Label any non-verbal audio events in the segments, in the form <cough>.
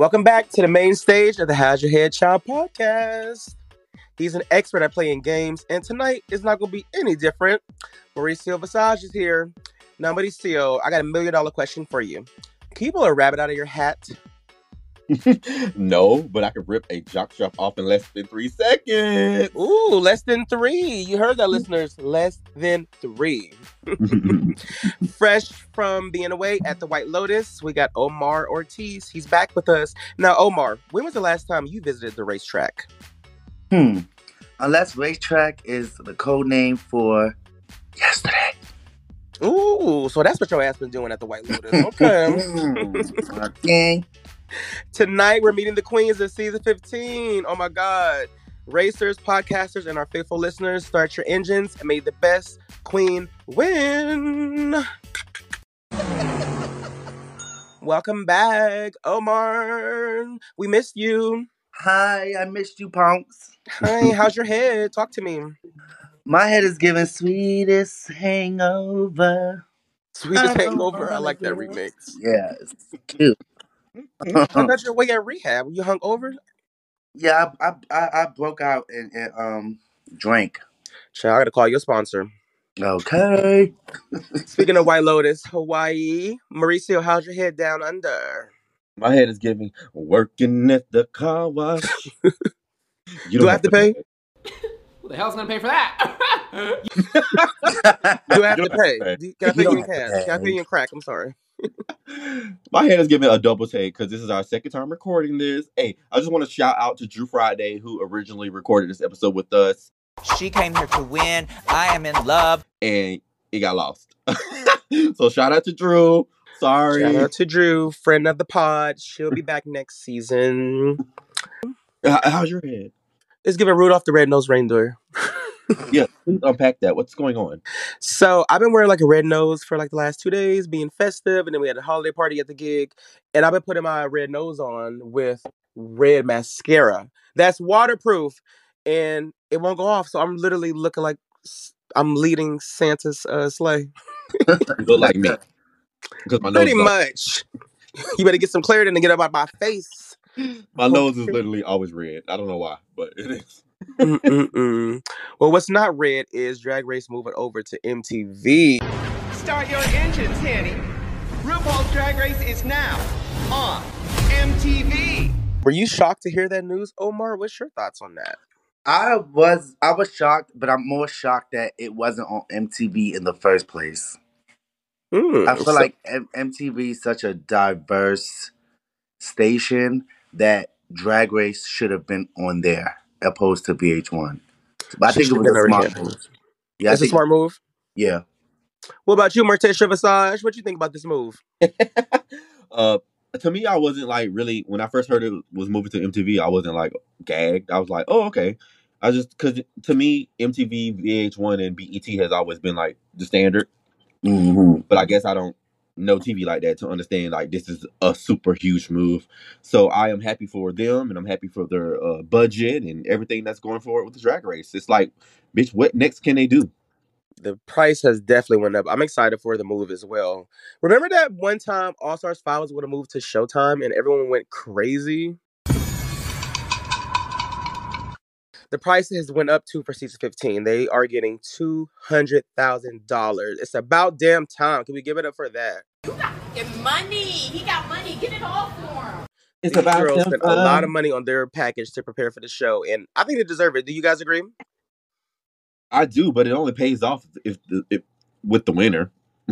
Welcome back to the main stage of the How's Your Head Child podcast. He's an expert at playing games, and tonight is not going to be any different. Mauricio Visage is here. Now, Mauricio, I got a million dollar question for you. Can you pull a rabbit out of your hat? <laughs> no, but I can rip a jock strap off in less than three seconds. Ooh, less than three. You heard that, <laughs> listeners. Less than three. <laughs> Fresh from being away at the White Lotus, we got Omar Ortiz. He's back with us. Now, Omar, when was the last time you visited the racetrack? Hmm. Unless racetrack is the code name for yesterday. Ooh, so that's what your ass been doing at the White Lotus. Okay. Hmm. okay. Tonight we're meeting the queens of season 15. Oh my god. Racers, podcasters, and our faithful listeners, start your engines and may the best queen win. <laughs> Welcome back, Omar. We missed you. Hi, I missed you, punks. Hi, <laughs> how's your head? Talk to me. My head is giving sweetest hangover. Sweetest hangover. I like that remix. Yeah, it's cute. I thought you were <laughs> away at rehab. You hung over? Yeah, I I, I, I broke out and, and um drank. Child, I gotta call your sponsor. Okay. Speaking of <laughs> White Lotus, Hawaii, Mauricio, how's your head down under? My head is giving working at the car wash. You Do I have to pay? Who the hell's gonna pay for that? <laughs> Do I have You to don't pay? have to pay. Can I pay You in cash? Can I pay. pay you in crack? I'm sorry. <laughs> My head is giving a double take because this is our second time recording this. Hey, I just want to shout out to Drew Friday, who originally recorded this episode with us, She came here to win. I am in love. and it got lost. <laughs> so shout out to Drew. Sorry. Shout out to Drew, friend of the pod. She'll be back next season. How's your head? It's giving Rudolph the Red-Nosed Reindeer. <laughs> Yeah, please unpack that. What's going on? So I've been wearing like a red nose for like the last two days, being festive, and then we had a holiday party at the gig, and I've been putting my red nose on with red mascara. That's waterproof, and it won't go off. So I'm literally looking like I'm leading Santa's uh, sleigh. You <laughs> look like me. <laughs> Because my nose, Pretty much. You better get some clarity and get up out my face. my <laughs> nose is literally always red. I don't know why, but it is. Mm-mm-mm. Well, what's not red is Drag Race moving over to MTV. Start your engines, Hanny. RuPaul's Drag Race is now on MTV. Were you shocked to hear that news, Omar? What's your thoughts on that? I was I was shocked, but I'm more shocked that it wasn't on MTV in the first place. Hmm, I feel so- like M- MTV is such a diverse station that Drag Race should have been on there opposed to VH1. But I think it was a been smart move. Yeah, I it's a smart move. yeah. What about you, Morticia Visage? What you think about this move? <laughs> uh, to me, I wasn't like really when I first heard it was moving to MTV. I wasn't like gagged. I was like, oh okay. I just because to me, MTV, VH1, and BET has always been like the standard. hmm But I guess I don't know TV like that to understand like this is a super huge move. So I am happy for them, and I'm happy for their uh, budget and everything that's going forward with the Drag Race. It's like, bitch, what next can they do? The price has definitely went up. I'm excited for the move as well. Remember that one time All Stars 5 was going to move to Showtime and everyone went crazy? The price has went up too for season 15. They are getting $200,000. It's about damn time. Can we give it up for that? You Get money. He got money. Get it all for him. It's These about girls them spent a lot of money on their package to prepare for the show, and I think they deserve it. Do you guys agree? I do, but it only pays off if the if with the winner. <laughs>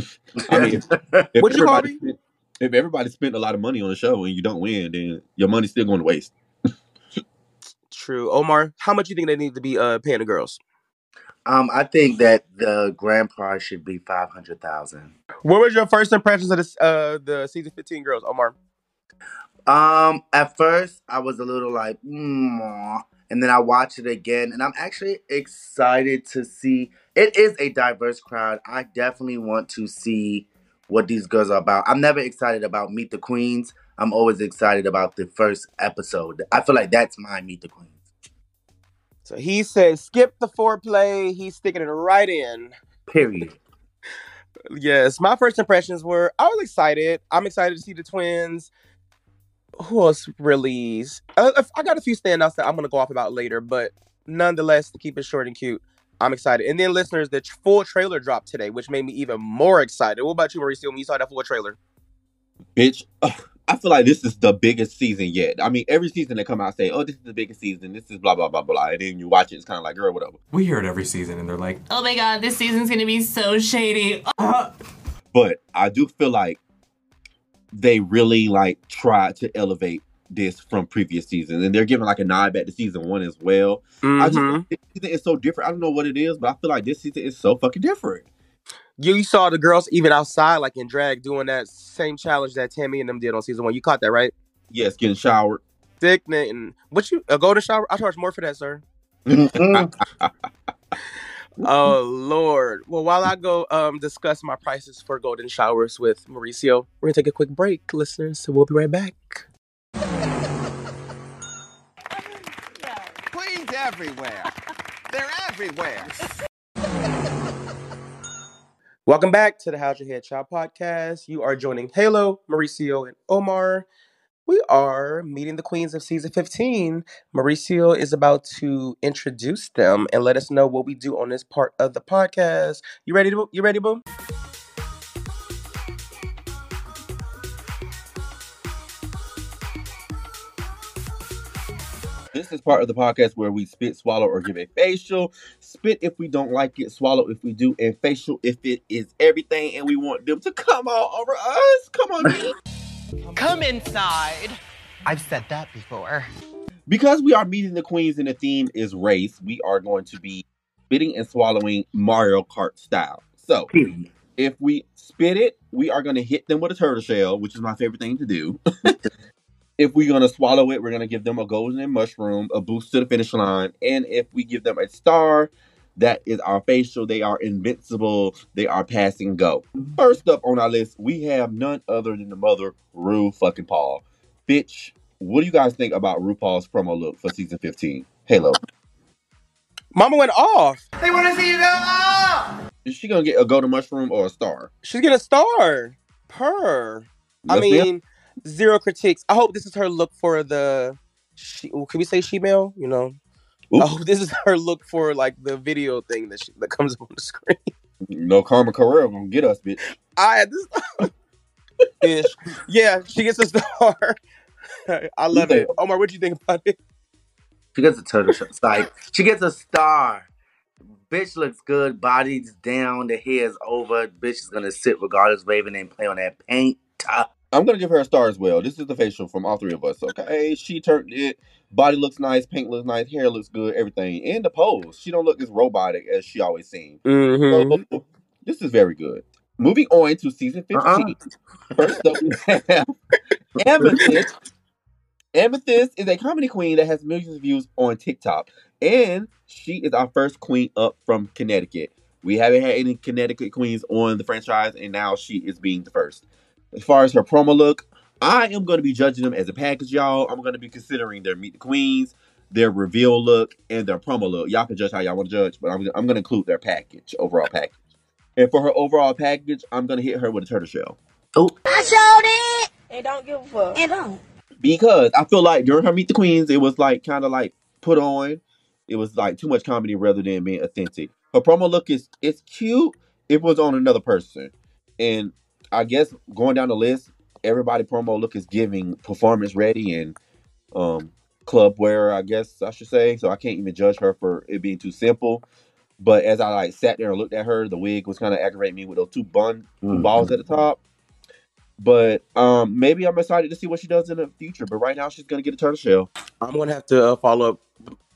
I mean, if, if What'd you call everybody spent- if everybody spent a lot of money on the show and you don't win, then your money's still going to waste. True. Omar, how much do you think they need to be uh, paying the girls? Um, I think that the grand prize should be five hundred thousand. What was your first impressions of this, uh, the season 15 girls, Omar? Um, at first I was a little like, mm, and then I watched it again, and I'm actually excited to see. It is a diverse crowd. I definitely want to see what these girls are about. I'm never excited about Meet the Queens. I'm always excited about the first episode. I feel like that's my Meet the Queens. So he said, skip the foreplay. He's sticking it right in. Period. Yes, my first impressions were I was excited. I'm excited to see the twins. who else released? Uh, I got a few standouts that I'm gonna go off about later, but nonetheless, to keep it short and cute, I'm excited. And then, listeners, the full trailer dropped today, which made me even more excited. What about you, Mauricio? When you saw that full trailer, bitch. Ugh, I feel like this is the biggest season yet. I mean, every season they come out and say, "Oh, this is the biggest season. This is blah blah blah blah," and then you watch it, it's kind of like, "Girl, whatever." We hear it every season, and they're like, Oh my god, this season's gonna be so shady. But I do feel like they really like tried to elevate this from previous seasons, and they're giving like a nod back to season one as well. I just Mhm. this season is so different. I don't know what it is, but I feel like this season is so fucking different. You saw the girls even outside, like in drag, doing that same challenge that Tammie and them did on season one. You caught that, right? Yes, getting showered. Sickening. And what you a golden shower? I charge more for that, sir. <laughs> Oh Lord. Well, while I go um discuss my prices for golden showers with Mauricio, we're gonna take a quick break, listeners. So we'll be right back. Queens everywhere. They're everywhere. <laughs> Welcome back to the How's Your Head Child podcast. You are joining Halo, Mauricio, and Omar. We are meeting the queens of season 15. Mauricio is about to introduce them and let us know what we do on this part of the podcast. You ready to you ready, boo? This is part of the podcast where we spit, swallow, or give a facial. Spit if we don't like it, swallow if we do, and facial if it is everything and we want them to come all over us. Come on, me. <laughs> Come inside. I've said that before. Because we are meeting the queens and the theme is race, we are going to be spitting and swallowing Mario Kart style. So if we spit it, we are going to hit them with a turtle shell, which is my favorite thing to do. <laughs> if we're going to swallow it, we're going to give them a golden mushroom, a boost to the finish line. And if we give them a star, that is our facial. They are invincible. They are passing go. First up on our list, we have none other than the mother, Ru fucking Paul. Bitch, what do you guys think about RuPaul's promo look for season 15? Halo. Mama went off. They want to see you go off. Is she going to get a golden mushroom or a star? She's getting a star. Per. I Yes, ma'am. mean, zero critiques. I hope this is her look for the. She, well, can we say she male? You know, Oop. I hope this is her look for like the video thing that she, that comes up <laughs> on the screen. no Carmen Carrera going to get us, bitch. I this <laughs> ish. Yeah, she gets a star. <laughs> I love it. Omar, what do you think about it? She gets a turtle shell. Like she gets a star. Bitch looks good. Body's down. The hair's over. Bitch is gonna sit regardless, waving and play on that paint. I'm gonna give her a star as well. This is the facial from all three of us. Okay, she turned it. Body looks nice, paint looks nice, hair looks good, everything, and the pose. She don't look as robotic as she always seems. Mm-hmm. So, this is very good. Moving on to season 15. Uh-uh. First up, we <laughs> have Amethyst. Amethyst is a comedy queen that has millions of views on TikTok, and she is our first queen up from Connecticut. We haven't had any Connecticut queens on the franchise, and now she is being the first. As far as her promo look, I am going to be judging them as a package, y'all. I'm going to be considering their Meet the Queens, their reveal look, and their promo look. Y'all can judge how y'all want to judge, but I'm, I'm going to include their package, overall package. And for her overall package, I'm going to hit her with a turtle shell. Oh. I showed it. And don't give a fuck. And don't. because I feel like during her Meet the Queens, it was like kind of like put on. It was like too much comedy rather than being authentic. Her promo look is it's cute. If it was on another person, and I guess going down the list, everybody promo look is giving performance ready and um club wear. I guess I should say. So I can't even judge her for it being too simple. But as I like sat there and looked at her, the wig was kind of aggravating me with those two bun two Mhm. balls at the top. But um, maybe I'm excited to see what she does in the future. But right now, she's gonna get a turtle shell. I'm gonna have to uh, follow up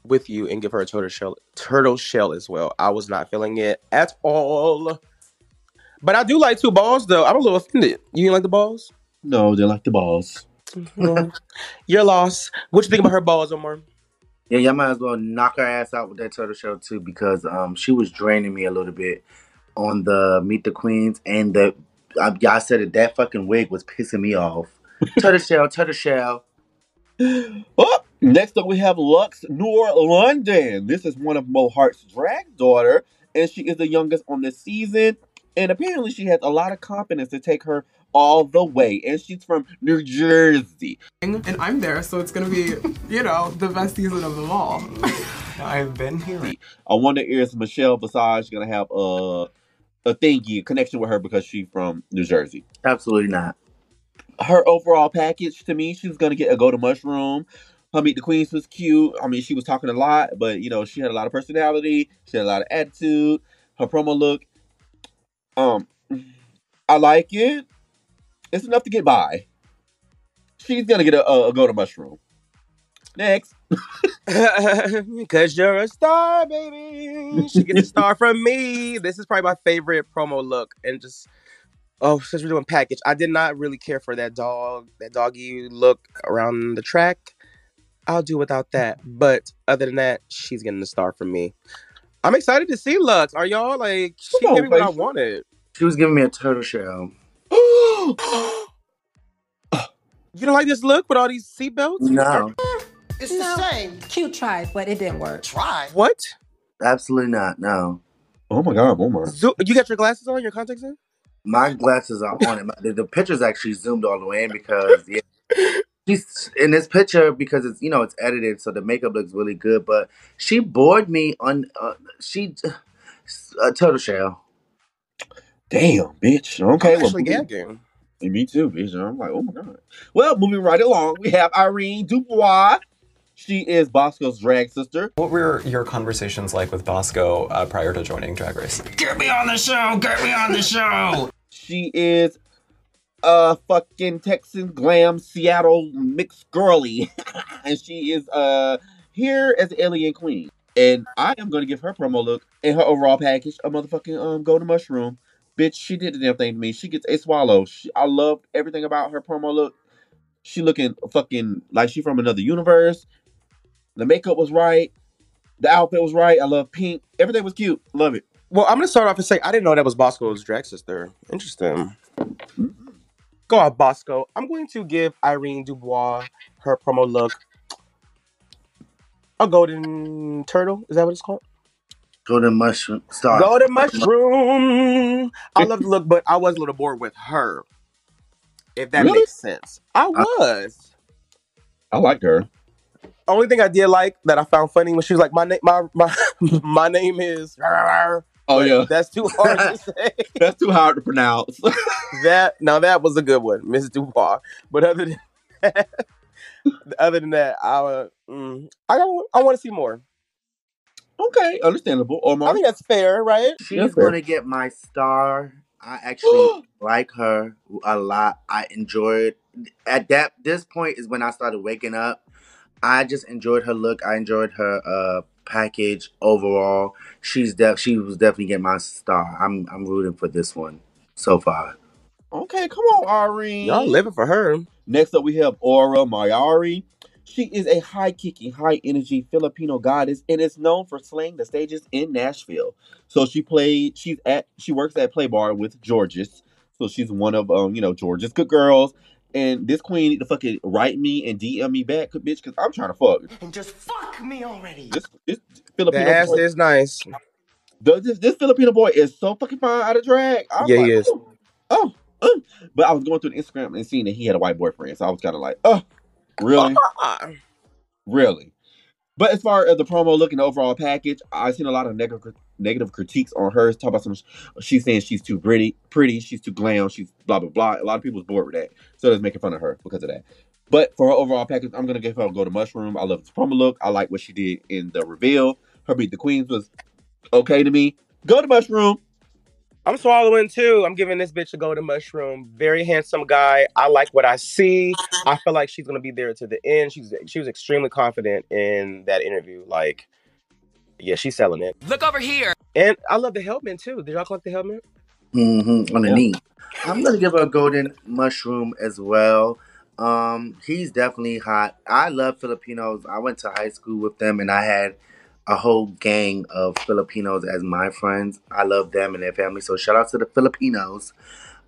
with you and give her a turtle shell, turtle shell as well. I was not feeling it at all, but I do like two balls though. I'm a little offended. You didn't like the balls? No, they like the balls. Well, <laughs> Your loss. What you think about her balls, Omar? Yeah, y'all might as well knock her ass out with that turtle shell too, because um she was draining me a little bit on the Meet the Queens, and the uh, y'all said it. That fucking wig was pissing me off. turtle shell, turtle shell. <gasps> Oh, next up we have Luxx Noir London. This is one of Mo Heart's drag daughter, and she is the youngest on this season. And apparently, she has a lot of confidence to take her all the way, and she's from New Jersey. And I'm there, so it's gonna be, you know, the best season of them all. <laughs> I've been here. I wonder is Michelle Visage gonna have a a thingy a connection with her because she's from New Jersey. Absolutely not. Her overall package to me, she's gonna get a go to mushroom. Her meet the queens was cute. I mean, she was talking a lot, but you know, she had a lot of personality. She had a lot of attitude. Her promo look, um, I like it. It's enough to get by. She's gonna get a, a, a golden mushroom. Next. <laughs> Cause you're a star, baby. She gets a star from me. This is probably my favorite promo look, and just oh, since we're doing package, I did not really care for that dog, that doggy look around the track. I'll do without that. But other than that, she's getting the star from me. I'm excited to see Luxx. Are y'all like? She Come on, gave me what I Faith. wanted. She was giving me a turtle shell. <gasps> You don't like this look with all these seatbelts? No, It's the same. Cute try, but it didn't work. Try. What? absolutely not. No. Oh my god, Omar. Zo- you got your glasses on? Your contacts in? My glasses are on it. My- The, the picture's actually zoomed all the way in because yeah, <laughs> she's in this picture because it's you know it's edited, so the makeup looks really good. But she bored me on. Uh, she a turtle shell. Damn, bitch. Okay, I'm well, actually moving- gagging. me too, bitch. I'm like, oh my god. Well, moving right along, we have Irene Dubois. She is Bosco's drag sister. What were your conversations like with Bosco uh, prior to joining Drag Race? Get me on the show. Get me on the show. She is a fucking Texan glam Seattle mixed girly, <laughs> and she is uh here as alien queen. And I am gonna give her promo look and her overall package a motherfucking um golden mushroom. Bitch, she did the damn thing to me. She gets a swallow. She, I loved everything about her promo look. She looking fucking like she from another universe. The makeup was right. The outfit was right. I love pink. Everything was cute. Love it. Well, I'm gonna start off and say I didn't know that was Bosco's drag sister. Interesting. Go off, Bosco. I'm going to give Irene Dubois her promo look a golden turtle. Is that what it's called? Golden mushroom star. Golden mushroom. I love the look, but I was a little bored with her. If that Really? makes sense. I was. I liked her. Only thing I did like that I found funny when she was like, "My name, my my <laughs> my name is." <laughs> Oh But yeah, that's too hard to <laughs> say. that's too hard to pronounce. <laughs> that now that was a good one, Miss Dubois. But other than that, <laughs> other than that, I mm, I don't, I want to see more. okay, understandable. Omar. I think that's fair, right? She's That's gonna get my star. I actually <gasps> like her a lot. I enjoyed at that this point is when I started waking up. I just enjoyed her look. I enjoyed her uh package overall. She's def she was definitely getting my star. I'm I'm rooting for this one so far. Okay, come on, Irene. Y'all living for her. Next up, we have Aura Mayari. She is a high kicking, high energy Filipino goddess and is known for slaying the stages in Nashville. So she played. She's at. She works at Play Bar with Jorgeous. So she's one of um, you know, Jorgeous good girls. And this queen need to fucking write me and DM me back, bitch, because I'm trying to fuck. And just fuck me already. This, this The Filipino ass boy, is nice. this, this Filipino boy is so fucking fine out of drag. I'm Yeah, like, he is. Oh, oh, oh. But I was going through the Instagram and seeing that he had a white boyfriend, so I was kind of like, oh, really? Really. But as far as the promo look and the overall package, I've seen a lot of negative negative critiques on her. Talk about some. She's saying she's too pretty, pretty. She's too glam. She's blah blah blah. A lot of people's bored with that, so they're making fun of her because of that. But for her overall package, I'm gonna give her a go to mushroom. I love the promo look. I like what she did in the reveal. Her beat the queens was okay to me. Go to mushroom. I'm swallowing too. I'm giving this bitch a golden mushroom. Very handsome guy. I like what I see. I feel like she's gonna be there to the end. She's she was extremely confident in that interview. Like, yeah, she's selling it. Look over here. And I love the helmet too. Did y'all collect the helmet? Mm-hmm, on the Yeah. knee. I'm gonna give her a golden mushroom as well. Um, he's definitely hot. I love Filipinos. I went to high school with them, and I had a whole gang of Filipinos as my friends. I love them and their family. So shout out to the Filipinos.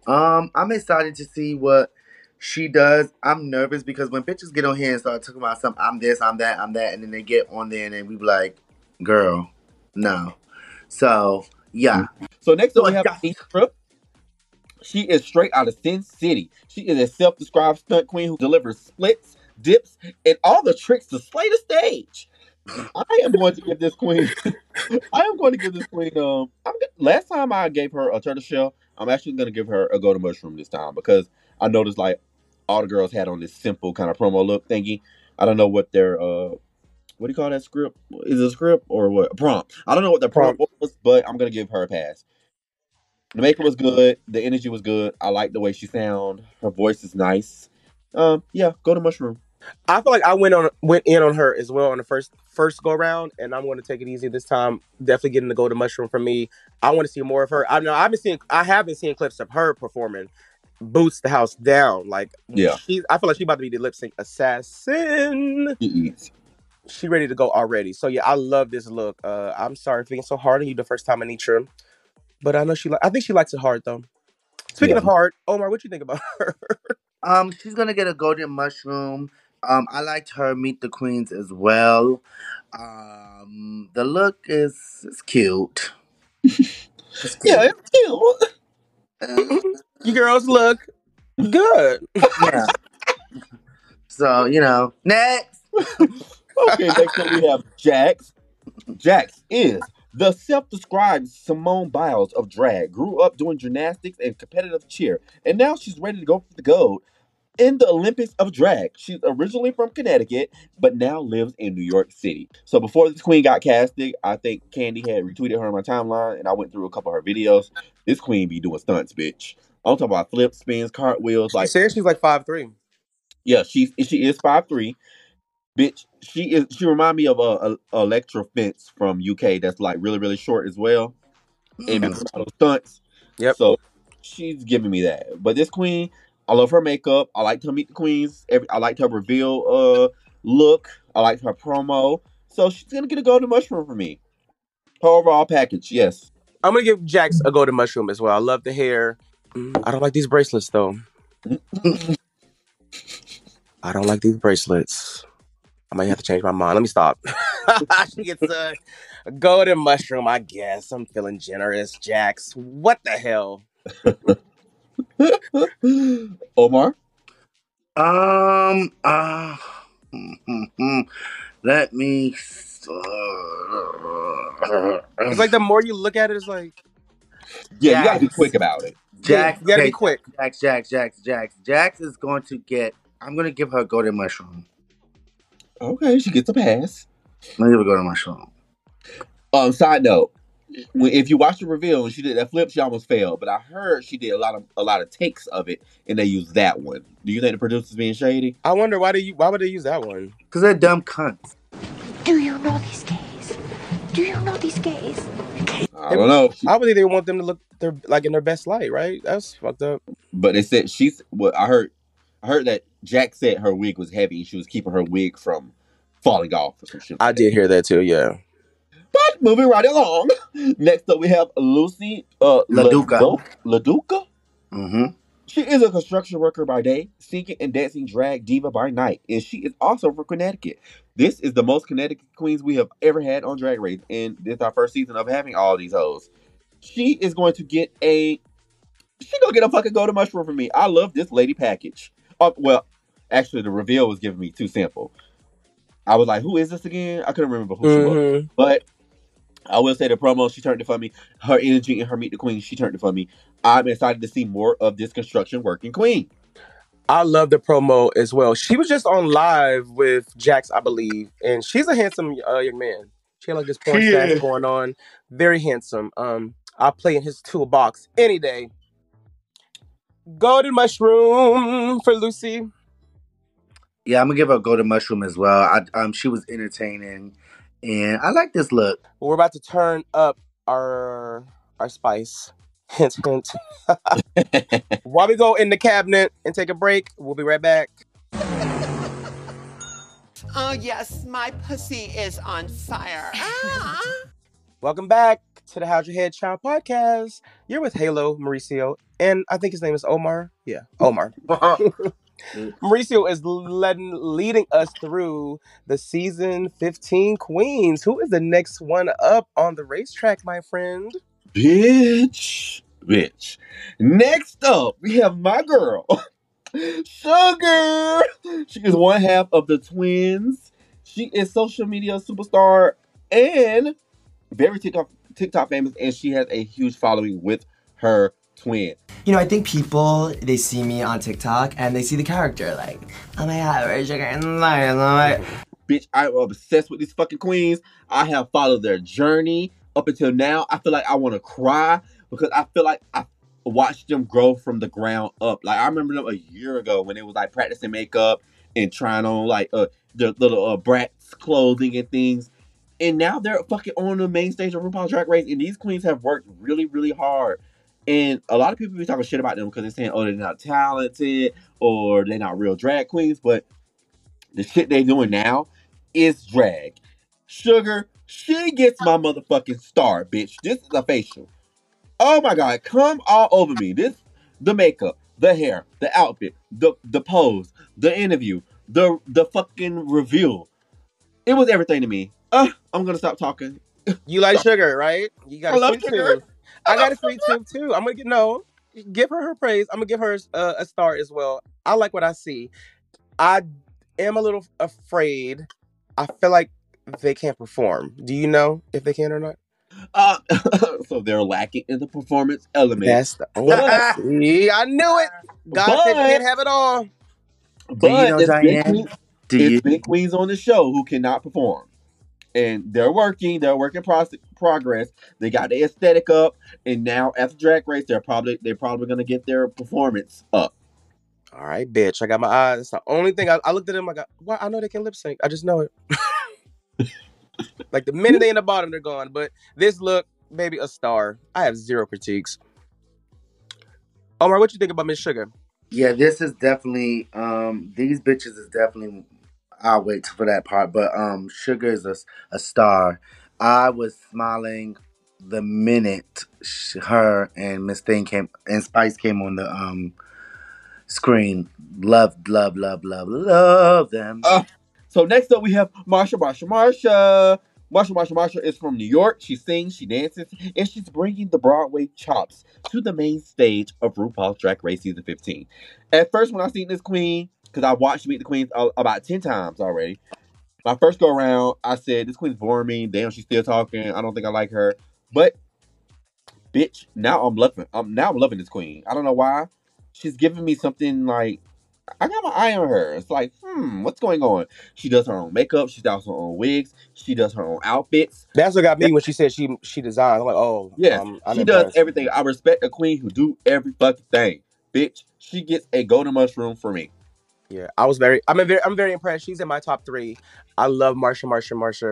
Um, I'm excited to see what she does. I'm nervous because when bitches get on here and start talking about something, I'm this, I'm that, I'm that, and then they get on there and then we be like, girl, no. So yeah. So next up we have I- Isra. She is straight out of Sin City. She is a self-described stunt queen who delivers splits, dips, and all the tricks to slay the stage. I am going to give this queen. <laughs> I am going to give this queen. Um, I'm, last time I gave her a turtle shell, I'm actually going to give her a golden mushroom this time because I noticed like all the girls had on this simple kind of promo look thingy. I don't know what their uh, what do you call that script? Is it a script or what? A prompt. I don't know what the prompt was, but I'm gonna give her a pass. The makeup was good. The energy was good. I like the way she sound. Her voice is nice. Um, yeah, go to mushroom. I feel like I went on went in on her as well on the first first go round, and I'm going to take it easy this time. Definitely getting the golden mushroom from me. I want to see more of her. I know I've been seeing I have been seeing clips of her performing, boots the house down. Like Yeah. she I feel like she about to be the lip sync assassin. She is. She ready to go already. So yeah, I love this look. Uh, I'm sorry for being so hard on you the first time, Anetra, but I know she. Li- I think she likes it hard though. Speaking Yeah. of hard, Omar, what you think about <laughs> her? Um, she's gonna get a golden mushroom. Um, I liked her meet the queens as well. Um, the look is is cute. It's <laughs> Yeah, cute. it's cute. you girls look good. <laughs> Yeah. So you know, next. Okay, next up we have Jax. Jax is the self-described Simone Biles of drag. Grew up doing gymnastics and competitive cheer, and now she's ready to go for the gold in the Olympics of drag. She's originally from Connecticut, but now lives in New York City. So before this queen got casted, I think Candy had retweeted her on my timeline, and I went through a couple of her videos. This queen be doing stunts, bitch. I'm talking about flips, spins, cartwheels, She like said she's like five three. yeah, she's she is five three. Bitch, she is. She remind me of a, a Elektra Fence from UK. That's like really really short as well, and be doing all those stunts. Yep. So she's giving me that. But this queen, I love her makeup. I liked her meet the queens. Every I liked her reveal uh look. I liked her promo. So she's gonna get a golden mushroom for me. Her overall package, yes. I'm gonna give Jax a golden mushroom as well. I love the hair. Mm, I don't like these bracelets though. <laughs> I don't like these bracelets. I might have to change my mind. Let me stop. <laughs> she gets a, a golden mushroom, I guess. I'm feeling generous, Jax. What the hell? <laughs> Omar. Um. Uh, let me. It's like the more you look at it, it's like Yeah, you gotta be quick about it. Jax. you gotta okay, be quick. Jax. Jax. Jax. Jax. Jax is going to get. I'm gonna give her a golden mushroom. Okay, she gets a pass. Let me go to my show. a. Um, side note, when, if you watch the reveal and she did that flip, she almost failed. But I heard she did a lot of a lot of takes of it, and they used that one. Do you think the producers being shady? I wonder why do you why would they use that one? Cause they're dumb cunts. Do you know these gays? Do you know these gays? I don't know, I would think they want them to look their like in their best light, right? That's fucked up. but they said she's. What I heard, I heard that Jack said her wig was heavy, and she was keeping her wig from falling off or some shit. I did hear that too, yeah. But moving right along, next up we have Loosey uh, LaDuca. LaDuca. Mm-hmm. She is a construction worker by day, singing and dancing drag diva by night, and she is also from Connecticut. This is the most Connecticut queens we have ever had on Drag Race, and this is our first season of having all these hoes. She is going to get a, she gonna get a fucking golden mushroom from me. I love this lady package. Oh, well, actually, the reveal was giving me too simple. I was like, who is this again? I couldn't remember who she was, Mhm. but I will say the promo, she turned it for me. Her energy and her meet the queen, she turned it for me. I'm excited to see more of this construction working queen. I love the promo as well. She was just on live with Jax, I believe, and she's a handsome uh, young man. She had like this porn She stash going on. Very handsome. Um, I'll play in his toolbox any day. Golden mushroom for Loosey. Yeah, I'm gonna give her a golden mushroom as well. I, um, she was entertaining, and I like this look. We're about to turn up our our spice. <laughs> Hint, hint. <laughs> While we go in the cabinet and take a break, we'll be right back. <laughs> Oh, yes, my pussy is on fire. Ah. Welcome back to the How'd Your Head Child podcast. You're with Halo Mauricio, and I think his name is Omar. Yeah, Omar. <laughs> <laughs> Mauricio is letting, leading us through the season 15 queens. Who is the next one up on the racetrack, my friend? Bitch. bitch. Next up, we have my girl, <laughs> Sugar. She is one half of the twins. She is social media superstar and very TikTok TikTok famous, and she has a huge following with her twin. You know, I think people they see me on TikTok and they see the character like, oh my god, where's sugar and light? Bitch, I'm obsessed with these fucking queens. I have followed their journey up until now. I feel like I want to cry because I feel like I watched them grow from the ground up. Like I remember them a year ago when it was like practicing makeup and trying on like uh the little uh, brats clothing and things. And now they're fucking on the main stage of RuPaul's Drag Race, and these queens have worked really, really hard. And a lot of people be talking shit about them because they're saying, oh, they're not talented or they're not real drag queens. But the shit they're doing now is drag. Sugar, she gets my motherfucking star, bitch. This is a facial. Oh my god, come all over me. This the makeup, the hair, the outfit, the the pose, the interview, the the fucking reveal. It was everything to me. Uh, I'm gonna stop talking. You like sugar, right? You got I a love sweet sugar. tooth. I got a sweet tooth too. I'm gonna get no. Give her her praise. I'm gonna give her uh, a star as well. I like what I see. I am a little afraid. I feel like they can't perform. Do you know if they can or not? Uh, <laughs> so they're lacking in the performance element. That's the But- <laughs> See, I knew it. God said you But- can't have it all. But know, it's, Diane? it's you- big queens on the show who cannot perform. And they're working, they're working pro- progress. They got the aesthetic up, and now after drag race, they're probably they're probably gonna get their performance up. All right, bitch. I got my eyes. That's the only thing I, I looked at them. I got. Well, I know they can lip sync. I just know it. <laughs> like the minute they in the bottom, they're gone. But this look, maybe a star. I have zero critiques. Omar, what you think about Miss Sugar? Yeah, this is definitely um these bitches is definitely I'll wait for that part, but um Sugar is a, a star. I was smiling the minute sh- her and Miss Thing came and Spice came on the um screen. Love, love, love, love, love them. Uh, so next up, we have Marcia, Marcia, Marcia. Marcia, Marcia, Marcia is from New York. She sings, she dances, and she's bringing the Broadway chops to the main stage of RuPaul's Drag Race season 15. At first, when I seen this queen, because I watched Meet the Queens a- about 10 times already, my first go around, I said, This queen's boring me. Damn, she's still talking. I don't think I like her. But, bitch, now I'm loving um, now I'm loving this queen. I don't know why. She's giving me something like I got my eye on her. It's like, hmm, what's going on? She does her own makeup. She does her own wigs. She does her own outfits. That's what got me when she said she she designed. I'm like, oh, Yes, um, I'm she does everything. I respect a queen who do every fucking thing. Bitch, she gets a golden mushroom for me. Yeah, I was very. I'm a very. I'm very impressed. She's in my top three. I love Marcia, Marcia, Marcia.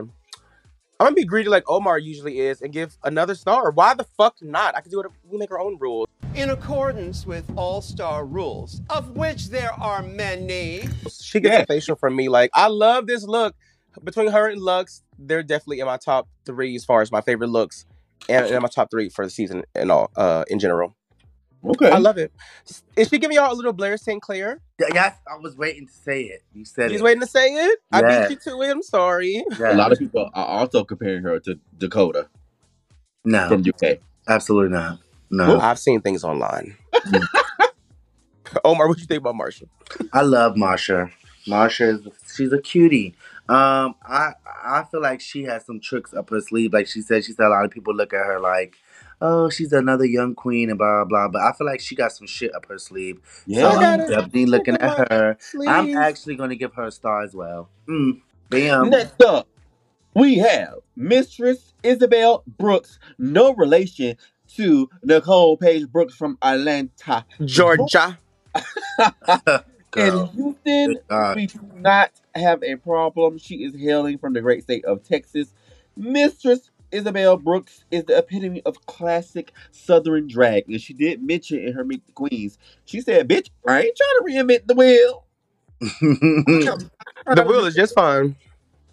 I'm gonna be greedy like Omar usually is and give another star. Why the fuck not? I can do it. We make our own rules. In accordance with All Star rules, of which there are many. She gets Yeah. a facial from me. Like I love this look. Between her and Luxx, they're definitely in my top three as far as my favorite looks, and, and in my top three for the season and all uh, in general. Okay. I love it. Is she giving y'all a little Blair St. Clair? Yes, I was waiting to say it. You said He's it. waiting to say it. I Yeah. beat you to it. I'm sorry. A lot of people are also comparing her to Dakota No, from UK. absolutely not. No. I've seen things online. <laughs> Omar, what do you think about Marcia? I love Marcia. Marcia is she's a cutie. Um, I I feel like she has some tricks up her sleeve. Like she said, she said a lot of people look at her like, oh, she's another young queen and blah blah. blah. But I feel like she got some shit up her sleeve. Yeah. so I got I'm it. definitely looking at her. I'm Sleeve. actually gonna give her a star as well. Mm, bam. Next up, we have Mistress Isabelle Brooks, no relation to Nicole Paige Brooks from Atlanta, Georgia. <laughs> In Girl. Houston, Good God. we do not have a problem. She is hailing from the great state of Texas. Mistress Isabelle Brooks is the epitome of classic Southern drag. And she did mention in her Meet the Queens, she said, Bitch, I ain't trying to reinvent the wheel. <laughs> The wheel is just fine.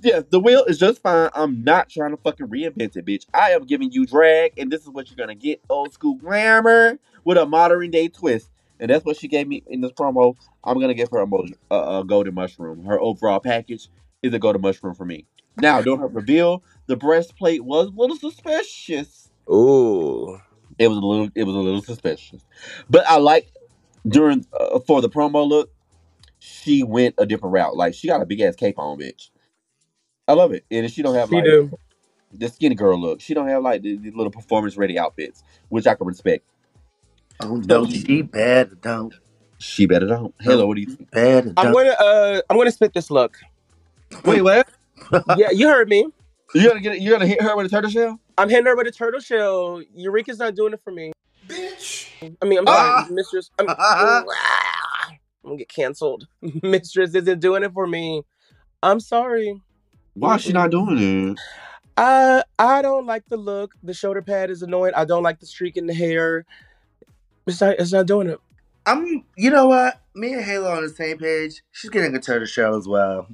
Yes, the wheel is just fine. I'm not trying to fucking reinvent it, bitch. I am giving you drag, and this is what you're gonna get: old school glamour with a modern day twist. And that's what she gave me in this promo. I'm gonna give her a, mo- a, a golden mushroom. Her overall package is a golden mushroom for me. Now, during her reveal, the breastplate was a little suspicious. Ooh. It was a little, it was a little suspicious, but I like during uh, for the promo look, she went a different route. Like she got a big ass cape on, bitch. I love it, and she don't have She like do. the skinny girl look. She don't have like the, the little performance ready outfits, which I can respect. Oh no, she better don't. She better don't. Hello, what do you think? Better I'm don't. gonna uh I'm gonna split this look. Wait, what? Yeah, you heard me. <laughs> You gonna get? You gonna hit her with a turtle shell? I'm hitting her with a turtle shell. Eureka's not doing it for me. Bitch. I mean, I'm sorry, Ah. mistress. I'm, <laughs> I'm gonna get canceled. <laughs> mistress isn't doing it for me. I'm sorry. Why is she not doing it? Uh, I don't like the look. The shoulder pad is annoying. I don't like the streak in the hair. It's not. It's not doing it. I'm. You know what? Me and Halo on the same page. She's getting a turtle shell as well.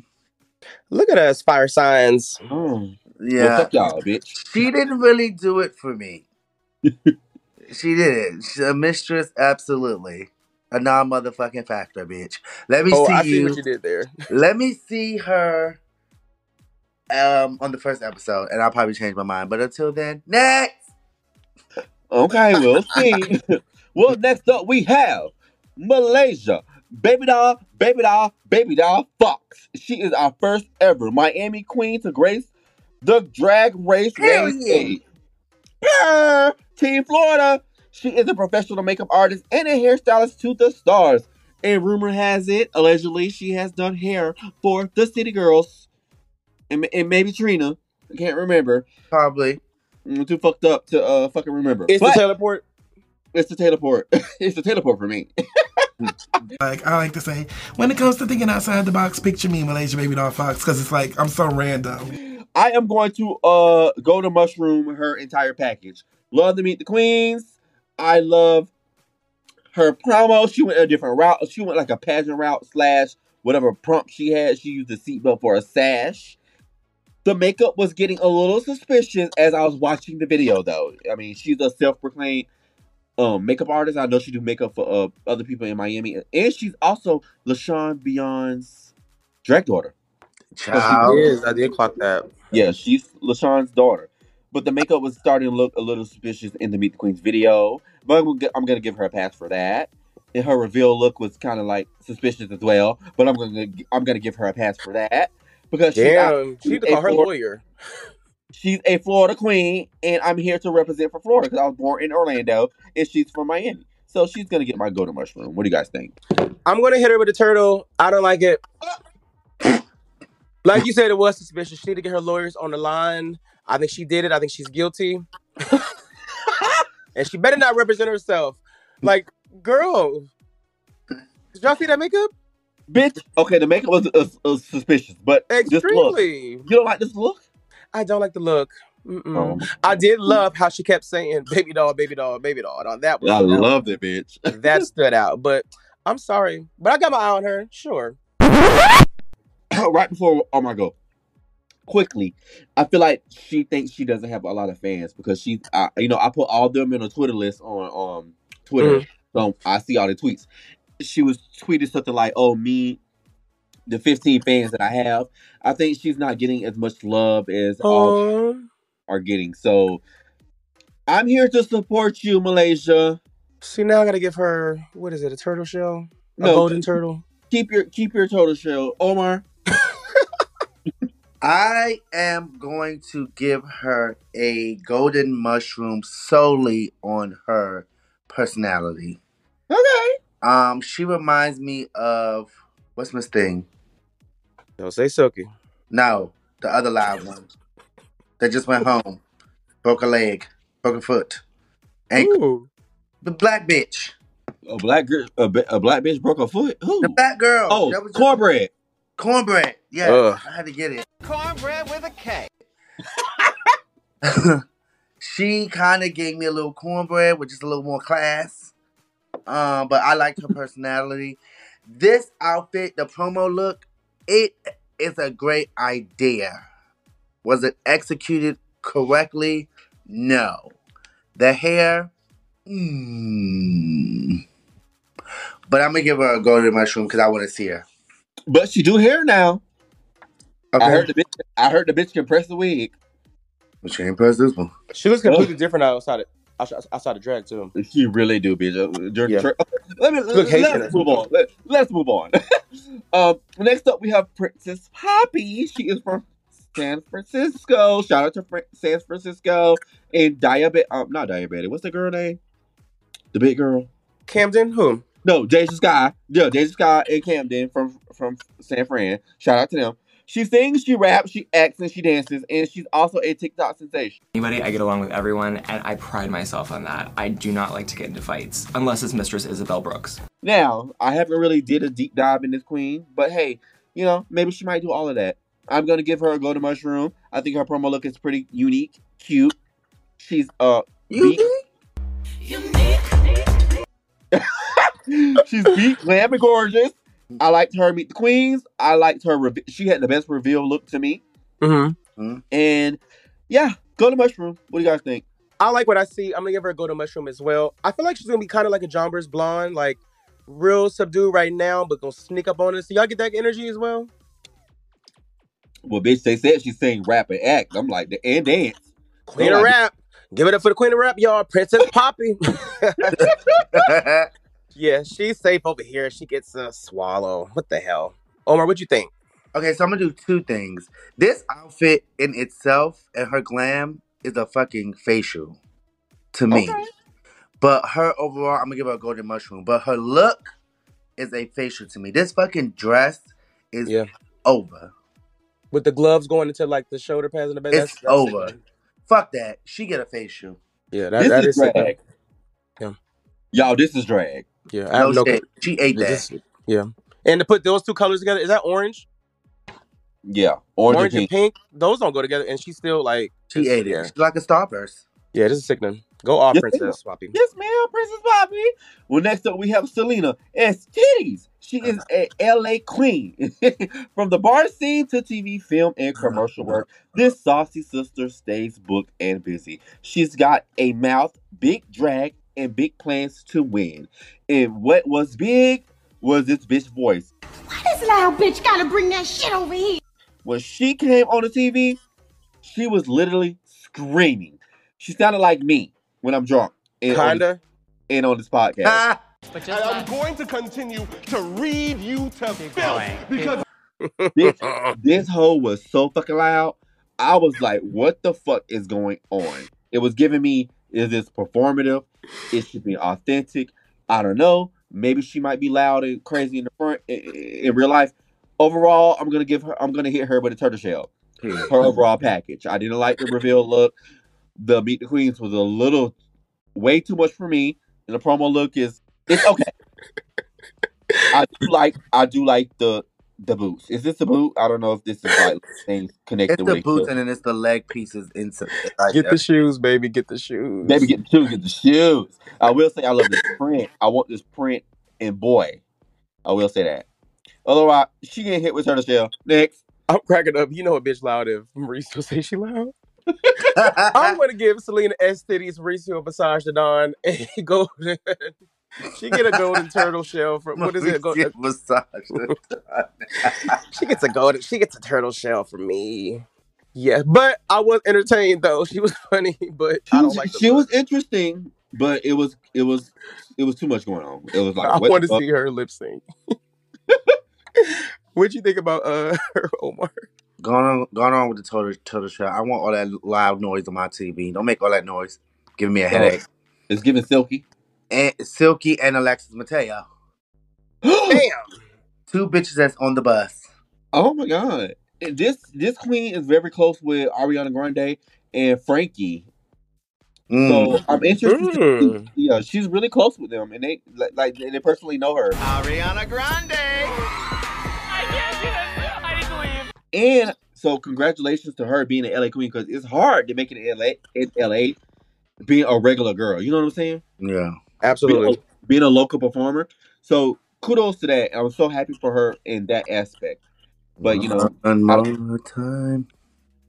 Look at us, fire signs. Oh. Yeah. Well, fuck y'all, bitch. She didn't really do it for me. <laughs> she didn't. She's a mistress, absolutely. A non motherfucking factor, bitch. Let me Oh, see I see you. what you did there. <laughs> Let me see her um on the first episode, and I'll probably change my mind. But until then, next. Okay, we'll see. <laughs> well, next up we have Malaysia. Baby doll, baby doll, baby doll Foxx. She is our first ever Miami queen to grace the drag race Hell yeah. Team Florida. She is a professional makeup artist and a hairstylist to the stars. And rumor has it, allegedly, she has done hair for the City Girls and, and maybe Trina. I can't remember. Probably. I'm too fucked up to uh fucking remember. It's But- the teleport. it's the teleport. <laughs> it's the teleport for me. <laughs> <laughs> Like I like to say, when it comes to thinking outside the box, picture me, Malaysia Babydoll Foxx, because it's like I'm so random. I am going to uh go to mushroom her entire package. Love to meet the queens. I love her promo. She went a different route. She went like a pageant route slash whatever prompt she had. She used the seatbelt for a sash. The makeup was getting a little suspicious as I was watching the video, though. I mean, she's a self-proclaimed um makeup artist. I know she do makeup for uh, other people in Miami, and she's also LaShawn Beyond's drag daughter. Child. Yes, I did clock that. Yeah, she's LaShawn's daughter. But the makeup was starting to look a little suspicious in the Meet the Queens video. But I'm gonna, give her a pass for that. And her reveal look was kind of like suspicious as well. But I'm gonna I'm gonna give her a pass for that because she's, Damn, she need to her lawyer. <laughs> she's a Florida queen, and I'm here to represent for Florida because I was born in Orlando and she's from Miami. So she's gonna get my golden mushroom. What do you guys think? I'm gonna hit her with a turtle. I don't like it. Like you said, it was suspicious. She need to get her lawyers on the line. I think she did it. I think she's guilty. and she better not represent herself. Like, girl, did y'all see that makeup? Bitch. Okay, the makeup was uh, uh, suspicious, but this look. Extremely. You don't like this look? I don't like the look. Mm-mm. Oh. I did love how she kept saying "baby doll, baby doll, baby doll." Now, That was I that, loved it, bitch. that <laughs> stood out. But I'm sorry, but I got my eye on her. Sure. right before oh my go quickly i feel like she thinks she doesn't have a lot of fans because she, uh, you know i put all them in a twitter list on um twitter Mhm. so i see all the tweets she was tweeting something like oh me the 15 fans that i have i think she's not getting as much love as all are getting so i'm here to support you malaysia see now I gotta give her what is it? A turtle shell? A No. golden turtle? keep your keep your total show omar <laughs> I am going to give her a golden mushroom solely on her personality. okay Um, she reminds me of what's Miss Thing? Don't say Silky. No, the other live one that just went home, broke a leg, broke a foot, ankle. Ooh. The black bitch, a black girl a, a black bitch broke a foot who the black girl. oh that was just- cornbread cornbread. Yeah, Ugh. I had to get it. Cornbread with a K. <laughs> she kind of gave me a little cornbread with just a little more class. Um, but I liked her personality. This outfit, the promo look, it is a great idea. Was it executed correctly? No. The hair, mm. but I'm gonna give her a golden mushroom because I want to see her. But she do hair now. Okay. I heard the bitch. I heard the bitch can press the wig. But she ain't press this one. She looks completely different outside it. I, saw- I saw the drag too. She really do, bitch. Uh, Yeah. tra- Let me Look let's move on. Let, let's move on. um, <laughs> next up we have Princess Poppy. She is from San Francisco. Shout out to Fran- San Francisco and diabetic. Um, not diabetic. What's the girl name? The big girl. Camden, Who? No, Deja Skye. Yeah, Deja Skye and Camden from from San Fran. Shout out to them. She sings, she raps, she acts, and she dances, and she's also a TikTok sensation. Anybody, I get along with everyone, and I pride myself on that. I do not like to get into fights, unless it's Mistress Isabelle Brooks. Now, I haven't really did a deep dive in this queen, but hey, you know, maybe she might do all of that. I'm gonna give her a golden mushroom. I think her promo look is pretty unique, cute. She's uh unique. <laughs> She's beat, glam, and gorgeous. I liked her meet the queens. I liked her. Re- she had the best reveal look to me. Mm-hmm. And yeah, golden mushroom. What do you guys think? I like what I see. I'm gonna give her a golden mushroom as well. I feel like she's gonna be kind of like a John Burst blonde, like real subdued right now, but gonna sneak up on us. So y'all get that energy as well. Well, bitch, they said she's saying rap and act. I'm like, the and dance. Queen So, of like, rap. Give it up for the queen of rap, y'all. Princess Poppy. <laughs> <laughs> <laughs> yeah, she's safe over here. She gets a swallow. What the hell? Omar, what you think? Okay, so I'm gonna do two things. This outfit in itself and her glam is a fucking facial to me. Okay. But her overall, I'm gonna give her a golden mushroom. But her look is a facial to me. This fucking dress is Yeah. over. With the gloves going into like the shoulder pads and the back. It's that's, that's over. sickening. Fuck that. She get a facial. Yeah, that, This that is is drag. Yeah. Y'all, this is drag. Yeah, I No have no. shit. She ate yeah, that. this- yeah, and to put those two colors together, is that orange? Yeah, orange, Orange, and and pink. pink. Those don't go together, and she's still like She it's- ate it. She's like a starburst. yeah, this is sickening. Go off, Yes, princess, Swappy. Yes, ma'am, Princess Poppy. Well, next up we have Selena S. Titties. She is a LA queen. <laughs> From the bar scene to TV, film, and commercial work, this saucy sister stays booked and busy. She's got a mouth, big drag, and big plans to win. And what was big was this bitch voice. Why this loud bitch gotta bring that shit over here. When she came on the TV, she was literally screaming. She sounded like me when I'm drunk. And on Kinda. this- and on this podcast. <laughs> And I'm going to continue to read you to filth because Bitch, <laughs> this hoe was so fucking loud. I was like, what the fuck is going on? It was giving me, is this performative? Is she being authentic? I don't know. Maybe she might be loud and crazy in the front in, in real life. Overall, I'm gonna give her I'm gonna hit her with a turtle shell. Her overall package. I didn't like the reveal look. The Meet the Queens was a little way too much for me. And the promo look is it's okay. <laughs> I do like I do like the the boots. Is this a boot? I don't know if this is like <laughs> things connected It's with the each boots other. and then it's the leg pieces inside. Like Get the shoes, baby. Get the shoes. Maybe get the shoes, get the shoes. I will say I love this print. I want this print and boy. I will say that. Otherwise, she getting hit with turtle shell. Next. I'm cracking up. You know a bitch loud if Mauricio <laughs> say she loud. <laughs> I'm gonna give Salina EsTitties Mauricio massage the Don and go. <laughs> she get a golden <laughs> turtle shell from what is it? Go, Mauricio massage. <laughs> she gets a golden. She gets a turtle shell from me. Yeah, but I was entertained though. She was funny, but She I don't was, like. The she look. was interesting, but it was it was it was too much going on. It was like I what want the to fuck? see her lip sync. What'd you think about uh Omar? Going on, going on with the turtle, turtle shell. I want all that loud noise on my TV. Don't make all that noise. Giving me a headache. It's giving silky. And Silky and Alexis Mateo. <gasps> Damn. Two bitches that's on the bus. Oh my god. This this queen is very close with Ariana Grande and Frankie. Mm. So I'm interested. Mm. yeah, she's really close with them, and they like, like they personally know her. Ariana Grande. And so congratulations to her being an LA queen because it's hard to make it in LA in LA being a regular girl. You know what I'm saying? Yeah. Being Absolutely. a, being a local performer. So kudos to that. I'm so happy for her in that aspect. But you know, One more time.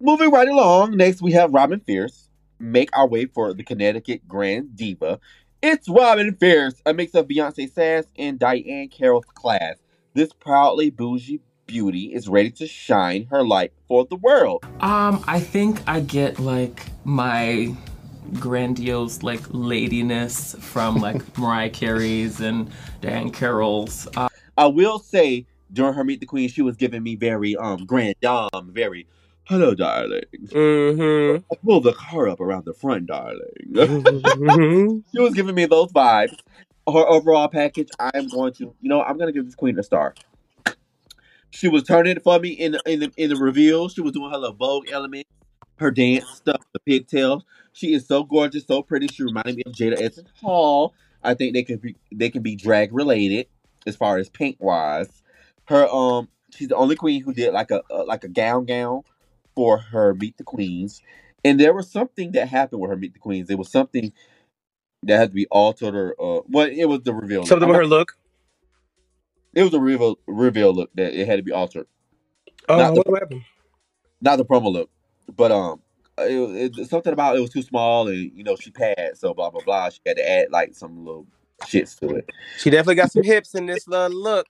Moving right along, next we have Robin Fierce. Make our way for the Connecticut Grand Diva. It's Robin Fierce, a mix of Beyonce Sass and Diahann Carroll's class. This proudly bougie beauty is ready to shine her light for the world. Um, I think I get like my grandiose like ladiness from like <laughs> Mariah Carey's and Diahann Carroll's. Uh, I will say during her Meet the Queen, she was giving me very um grand dame, very hello, darling. Mm-hmm. Pull the car up around the front, darling. <laughs> <laughs> she was giving me those vibes. Her overall package, I'm going to, you know, I'm gonna give this queen a star. She was turning it for me in the, in the in the reveal. She was doing her little Vogue element, her dance stuff, the pigtails. She is so gorgeous, so pretty. She reminded me of Jada Essence Hall. I think they could be they can be drag related as far as paint wise. Her um, she's the only queen who did like a, a like a gown gown for her Meet the Queens, and there was something that happened with her Meet the Queens. There was something that had to be altered or uh, well, it was the reveal. look. Something with her look. It was a reveal reveal look that it had to be altered. Oh, Not the- what happened? not the promo look, but um, it, it, something about it was too small, and you know she passed, so blah blah blah. She had to add like some little shits to it. She definitely got some hips in this uh, look,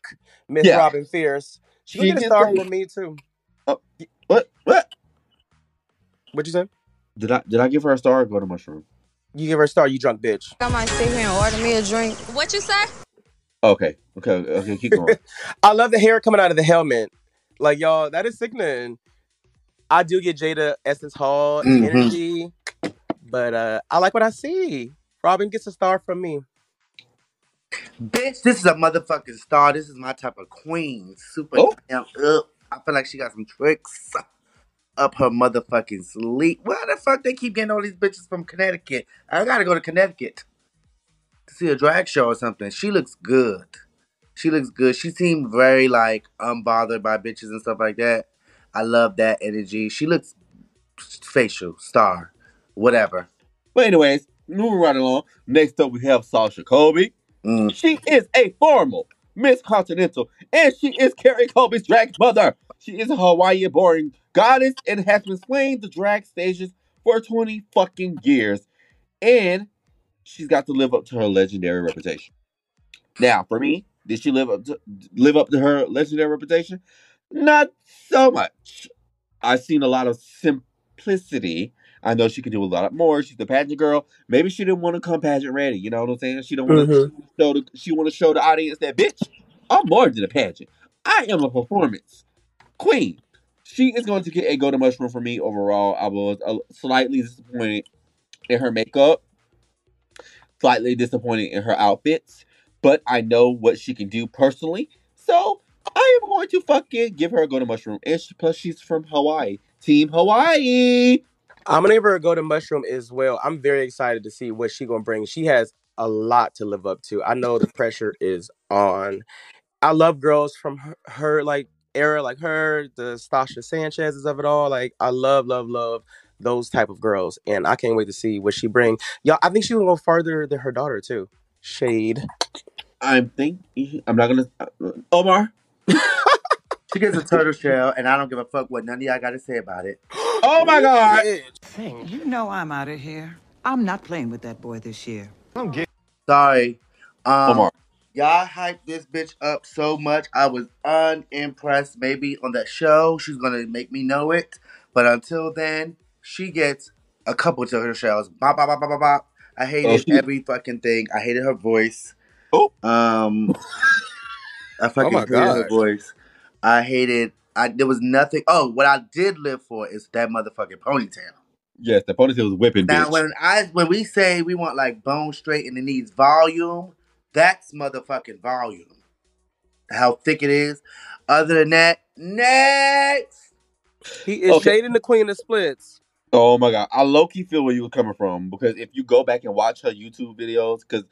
Miss Yeah. Robin Fierce. She, She gonna get a did star say- from me too. What what What'd you say? did I did I give her a star? Or go to mushroom. You give her a star, you drunk bitch. I might sit here and order me a drink. What you say? Okay, okay, okay. Keep going. <laughs> I love the hair coming out of the helmet. Like y'all, that is sickening. I do get Jada Essence Hall Mhm. energy, but uh I like what I see. Robin gets a star from me. Bitch, this is a motherfucking star. This is my type of queen. Super Oh. damn up. I feel like she got some tricks up her motherfucking sleeve. Why the fuck they keep getting all these bitches from Connecticut? I gotta go to Connecticut to see a drag show or something. She looks good. She looks good. She seemed very like unbothered by bitches and stuff like that. I love that energy. She looks facial, star, whatever. But anyways, moving right along. Next up, we have Sasha Colby. Mm. She is a formal Miss Continental, and she is Kerri Colby's drag mother. She is a Hawaii-born goddess and has been swaying the drag stages for 20 fucking years. And she's got to live up to her legendary reputation. Now, for me, did she live up to live up to her legendary reputation? Not so much. I've seen a lot of simplicity. I know she can do a lot more. She's the pageant girl. Maybe she didn't want to come pageant ready. You know what I'm saying? She don't want to Mhm. show the she want to show the audience that bitch. I'm more than a pageant. I am a performance queen. She is going to get a golden mushroom for me overall. I was uh, slightly disappointed in her makeup, slightly disappointed in her outfits, but I know what she can do personally. So I am going to fucking give her a golden mushroom. And she, plus, she's from Hawaii. Team Hawaii. I'm gonna give her a golden mushroom as well. I'm very excited to see what she gonna bring. She has a lot to live up to. I know the pressure is on. I love girls from her, her like era, like her, the Stasha Sanchez's of it all. Like I love, love, love those type of girls, and I can't wait to see what she bring. Y'all, I think she will go farther than her daughter too. Shade. I'm thinking. I'm not gonna. uh, Omar. She gets a turtle shell, and I don't give a fuck what none of y'all got to say about it. <gasps> Oh my god. Thing, you know I'm out of here. I'm not playing with that boy this year. Sorry. Um, Omar. Y'all hyped this bitch up so much. I was unimpressed. Maybe on that show, she's gonna make me know it. But until then, she gets a couple turtle shells. Bop, bop, bop, bop, bop, bop. I hated Oh, she- every fucking thing. I hated her voice. Oh. Um, <laughs> I fucking my hated her God. voice. I hated. I there was nothing. Oh, what I did live for is that motherfucking ponytail. Yes, the ponytail was whipping, Now, bitch. when I when we say we want like bone straight and it needs volume, that's motherfucking volume. How thick it is. Other than that, next. He is Okay. shading the queen of splits. Oh my god, I low key feel where you were coming from because if you go back and watch her YouTube videos, because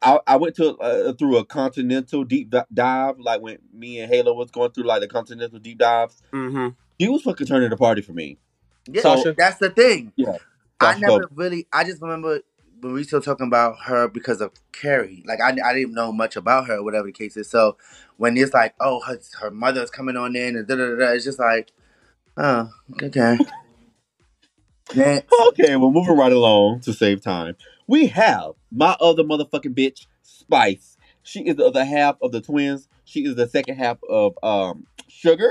I, I went to uh, through a continental deep di- dive, like when me and Halo was going through like the continental deep dives. Mm-hmm. She was fucking turning the party for me. Yeah, Sasha. that's the thing. Yeah, I never Colby. really. I just remember when we still talking about her because of Kerri. Like I, I didn't know much about her, whatever the case is. So when it's like, oh, her, her mother's coming on in, and da da da, da, it's just like, oh, okay. <laughs> Next. Okay, well, moving right along to save time, we have my other motherfucking bitch, Spice. She is the other half of the twins. She is the second half of um Sugar,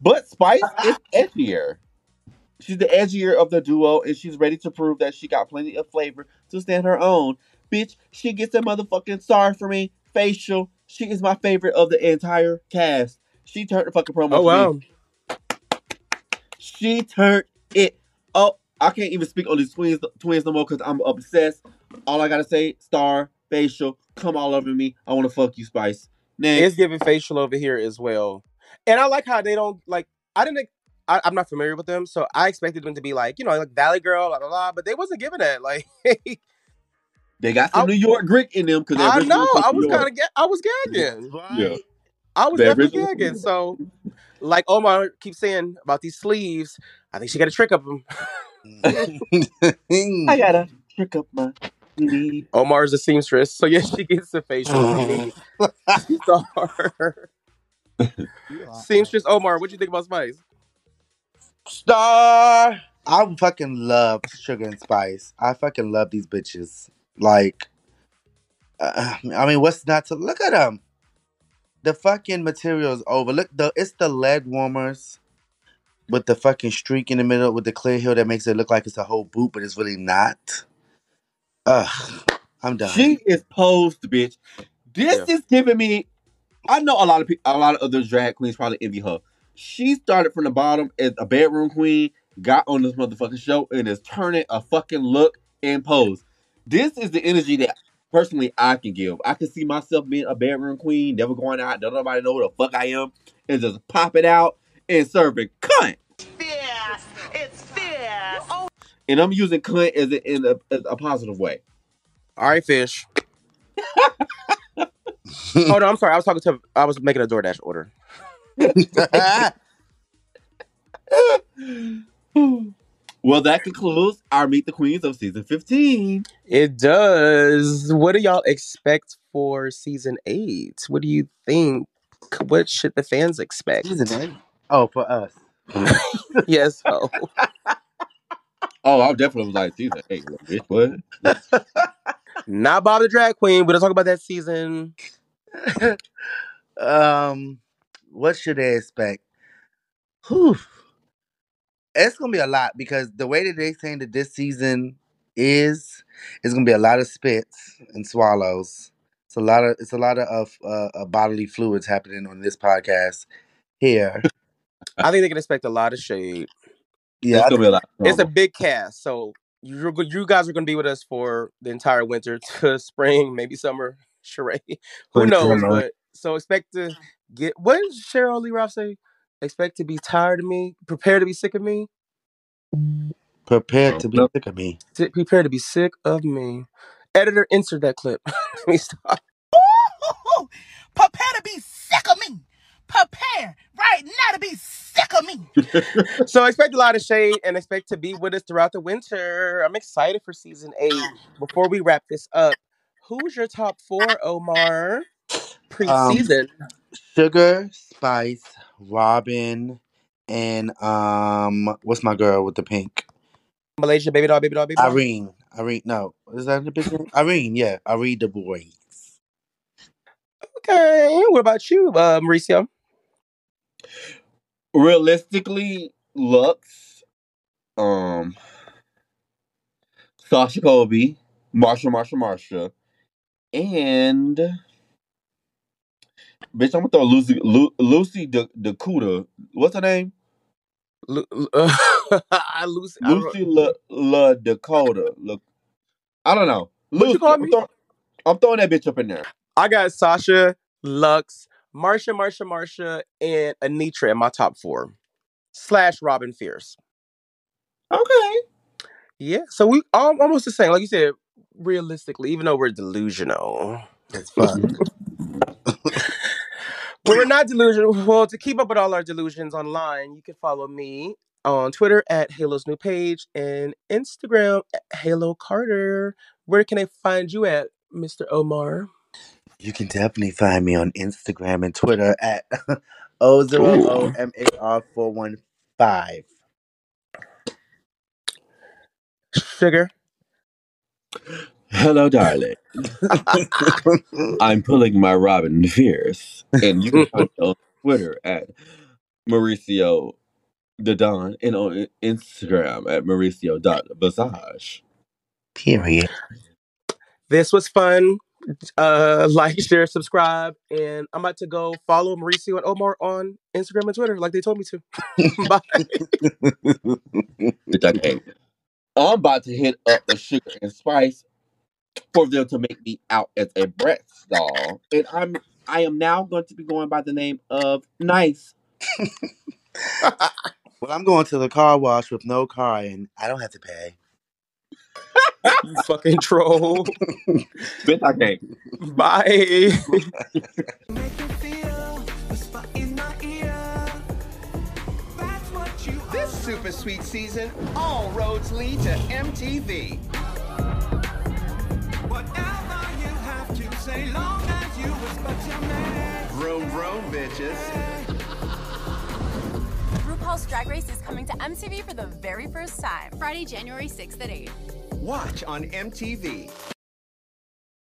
but Spice is <laughs> edgier. She's the edgier of the duo, and she's ready to prove that she got plenty of flavor to stand her own. Bitch, she gets a motherfucking sorry for me facial. She is my favorite of the entire cast. She turned the fucking promo. Oh for wow. me. She turned it up. I can't even speak on these twins twins no more because I'm obsessed. All I gotta say, star, facial, come all over me. I want to fuck you, Spice. Next. It's giving facial over here as well. And I like how they don't like. I didn't. I, I'm not familiar with them, so I expected them to be like, you know, like Valley Girl, blah blah blah. But they wasn't giving that. <laughs> Like, They got some New York grit in them because I know. I was kind of. Ga- I was gagging. Yeah. I was The definitely original- gagging. So, like Omar keeps saying about these sleeves, I think she got a trick up them. <laughs> I <laughs> gotta trick up my sleeve. Omar's a seamstress, so yes, <laughs> she gets the facial. Star. <laughs> seamstress Omar, what do you think about Spice? Star. I fucking love Sugar and Spice. I fucking love these bitches. Like, uh, I mean, what's not to look at them? The fucking material's over. Look, the it's the leg warmers with the fucking streak in the middle with the clear heel that makes it look like it's a whole boot, but it's really not. Ugh, I'm done. She is posed, bitch. This is giving me. I know a lot of people, a lot of other drag queens probably envy her. She started from the bottom as a bedroom queen, got on this motherfucking show, and is turning a fucking look and pose. This is the energy that personally I can give. I can see myself being a bedroom queen, never going out, don't nobody know who the fuck I am, and just popping out and serving cunt. Fierce. It's fierce. Oh, And I'm using cunt as a, in a, as a positive way. All right, fish. <laughs> oh no, I'm sorry. I was talking to. I was making a DoorDash order. <laughs> Well, that concludes our Meet the Queens of season 15. It does. What do y'all expect for season eight? What do you think? What should the fans expect? Season eight? Oh, for us. <laughs> yes. Oh. Oh, I definitely was like season eight. Like, bitch, what? <laughs> Not Bob the Drag Queen. We're gonna talk about that season. <laughs> um, what should they expect? Whew. It's gonna be a lot because the way that they saying that this season is, it's gonna be a lot of spits and swallows. It's a lot of it's a lot of uh, uh, bodily fluids happening on this podcast here. I think they can expect a lot of shade. Yeah, It's gonna be a lot. It's a big cast, so you're go- you guys are going to be with us for the entire winter <laughs> to spring, maybe summer. <laughs> Charade, who knows? no. But so expect to get. What did Sheryl Lee Ralph say? Expect to be tired of me. Prepare to be sick of me. Prepared oh, to be sick of me. Si- Prepare to be sick of me. Editor, insert that clip. <laughs> Let me stop. Prepare to be sick of me. Prepare right now to be sick of me. <laughs> so expect a lot of shade and expect to be with us throughout the winter. I'm excited for season eight. Before we wrap this up, who's your top four, Omar? Preseason. Sugar, Spice, Robin, and um, what's my girl with the pink? Malaysia, baby doll, baby doll, baby doll. Irene. Irene. No, is that the big name? Irene. Yeah, Irene the boy. Okay. What about you, uh, Mauricio? Realistically, Luxx, um, Sasha Colby, Marcia, Marcia, Marcia, and bitch, I'm gonna throw Loosey, Lu, Loosey Da- Dakota. What's her name? Lu- uh, <laughs> I lose. I don't- Loosey La, La Dakota. Look, I don't know. What you Loosey, call I'm, me? throw- I'm throwing that bitch up in there. I got Sasha, Luxx, Marcia, Marcia, Marcia, and Anetra in my top four. Slash Robin Fierce. Okay. Yeah. So we all almost the same. Like you said, realistically, even though we're delusional. It's fun. <laughs> But we're not delusional. Well, to keep up with all our delusions online, you can follow me on Twitter at Halo's new page and Instagram at Halo Carter. Where can I find you at, Mr. Omar? You can definitely find me on Instagram and Twitter at <laughs> O zero O M A R four one five. Sugar. Hello, darling. <laughs> I'm pulling my Robin Fierce, and you can find me on Twitter at Mauricio the Don and on Instagram at Mauricio.Visage. Period. This was fun. Uh, <laughs> like, share, subscribe, and I'm about to go follow Mauricio and Omar on Instagram and Twitter, like they told me to. <laughs> Bye. Bitch, I can't. I'm about to hit up the sugar and spice for them to make me out as a breast doll. And I'm I am now going to be going by the name of Nice. <laughs> Well, I'm going to the car wash with no car, and I don't have to pay. You fucking troll. Bitch, I can't. Bye. This super sweet season, all roads lead to MTV. Whatever you have to say, long as you respect your man. Vroom, vroom, bitches. RuPaul's Drag Race is coming to MTV for the very first time. Friday, January 6th at 8. Watch on MTV.